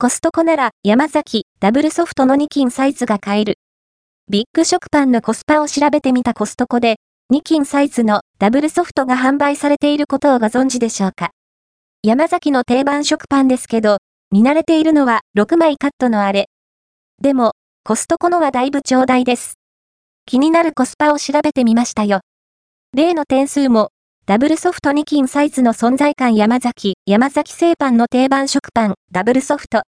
コストコなら山崎ダブルソフトの2斤サイズが買える。ビッグ食パンのコスパを調べてみたコストコで、2斤サイズのダブルソフトが販売されていることをご存知でしょうか。山崎の定番食パンですけど、見慣れているのは6枚カットのあれ。でも、コストコのはだいぶ長大です。気になるコスパを調べてみましたよ。例の点数も、ダブルソフト2斤サイズの存在感山崎、山崎製パンの定番食パン、ダブルソフト。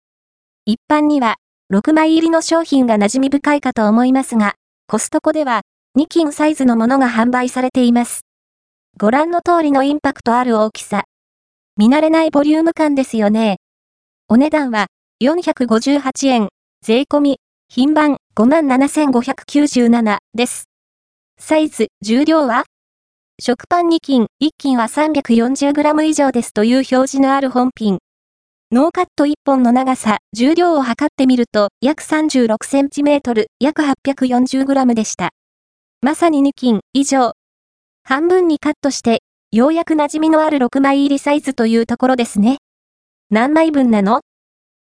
一般には、6枚入りの商品が馴染み深いかと思いますが、コストコでは、2斤サイズのものが販売されています。ご覧の通りのインパクトある大きさ。見慣れないボリューム感ですよね。お値段は、458円、税込み、品番57,597です。サイズ、重量は食パン2斤、1斤は 340g 以上ですという表示のある本品。ノーカット1本の長さ、重量を測ってみると、約 36cm、約 840g でした。まさに2斤以上。半分にカットして、ようやく馴染みのある6枚入りサイズというところですね。何枚分なの？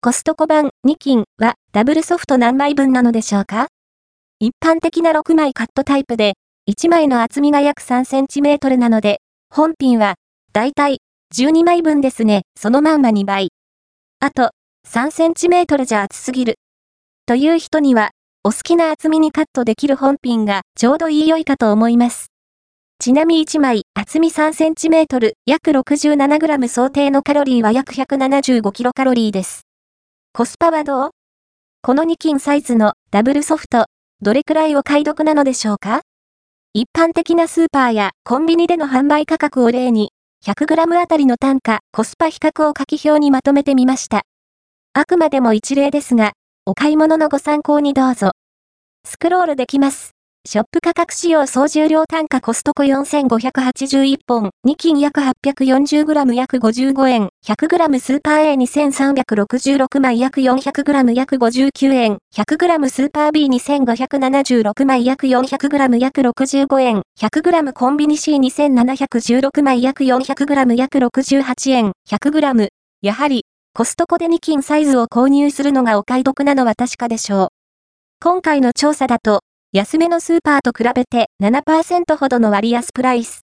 コストコ版2斤はダブルソフト何枚分なのでしょうか？一般的な6枚カットタイプで、1枚の厚みが約 3cm なので、本品は、だいたい12枚分ですね、そのまんま2倍。あと、3cm じゃ厚すぎる。という人には、お好きな厚みにカットできる本品がちょうどいい良いかと思います。ちなみ1枚、厚み 3cm、約 67g 想定のカロリーは約 175kcal です。コスパはどう？この2斤サイズのダブルソフト、どれくらいお買い得なのでしょうか？一般的なスーパーやコンビニでの販売価格を例に、100g あたりの単価、コスパ比較を書き表にまとめてみました。あくまでも一例ですが、お買い物のご参考にどうぞ。スクロールできます。ショップ価格使用総重量単価コストコ4581本、2斤約 840g 約55円、100g スーパー A2366 枚約 400g 約59円、100g スーパー B2576 枚約 400g 約65円、100g コンビニ C2716 枚約 400g 約68円、100g、やはり、コストコで2斤サイズを購入するのがお買い得なのは確かでしょう。今回の調査だと、安めのスーパーと比べて7%ほどの割安プライス。